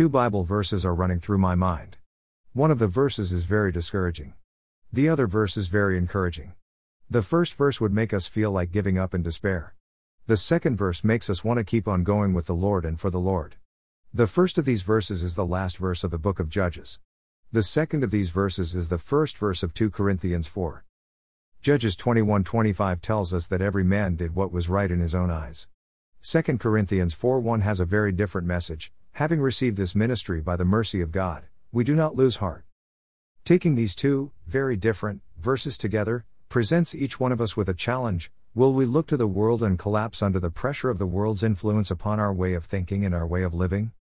Two Bible verses are running through my mind. One of the verses is very discouraging. The other verse is very encouraging. The first verse would make us feel like giving up in despair. The second verse makes us want to keep on going with the Lord and for the Lord. The first of these verses is the last verse of the book of Judges. The second of these verses is the first verse of 2 Corinthians 4. Judges 21:25 tells us that every man did what was right in his own eyes. 2 Corinthians 4:1 has a very different message. Having received this ministry by the mercy of God, we do not lose heart. Taking these two, very different, verses together, presents each one of us with a challenge. Will we look to the world and collapse under the pressure of the world's influence upon our way of thinking and our way of living?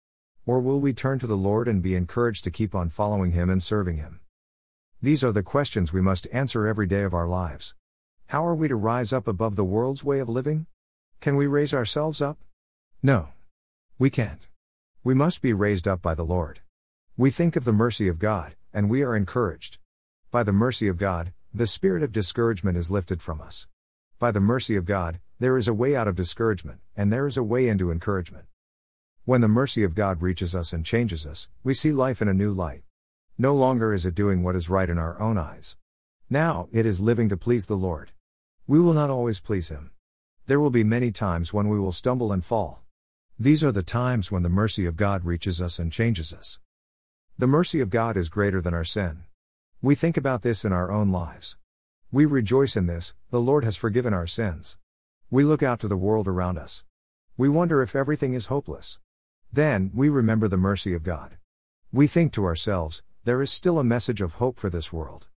Or will we turn to the Lord and be encouraged to keep on following Him and serving Him? These are the questions we must answer every day of our lives. How are we to rise up above the world's way of living? Can we raise ourselves up? No. We can't. We must be raised up by the Lord. We think of the mercy of God, and we are encouraged. By the mercy of God, the spirit of discouragement is lifted from us. By the mercy of God, there is a way out of discouragement, and there is a way into encouragement. When the mercy of God reaches us and changes us, we see life in a new light. No longer is it doing what is right in our own eyes. Now, it is living to please the Lord. We will not always please Him. There will be many times when we will stumble and fall. These are the times when the mercy of God reaches us and changes us. The mercy of God is greater than our sin. We think about this in our own lives. We rejoice in this, the Lord has forgiven our sins. We look out to the world around us. We wonder if everything is hopeless. Then, we remember the mercy of God. We think to ourselves, there is still a message of hope for this world.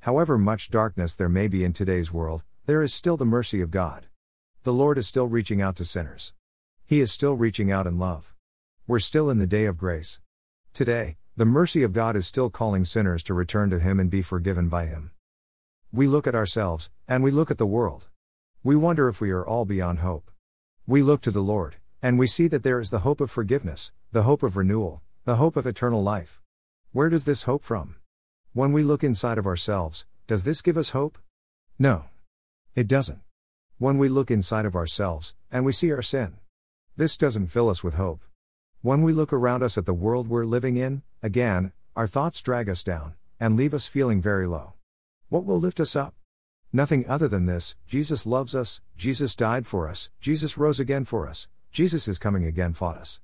However much darkness there may be in today's world, there is still the mercy of God. The Lord is still reaching out to sinners. He is still reaching out in love. We're still in the day of grace. Today, the mercy of God is still calling sinners to return to Him and be forgiven by Him. We look at ourselves, and we look at the world. We wonder if we are all beyond hope. We look to the Lord, and we see that there is the hope of forgiveness, the hope of renewal, the hope of eternal life. Where does this hope from? When we look inside of ourselves, does this give us hope? No. It doesn't. When we look inside of ourselves, and we see our sin, this doesn't fill us with hope. When we look around us at the world we're living in, again, our thoughts drag us down, and leave us feeling very low. What will lift us up? Nothing other than this Jesus loves us, Jesus died for us, Jesus rose again for us, Jesus is coming again for us.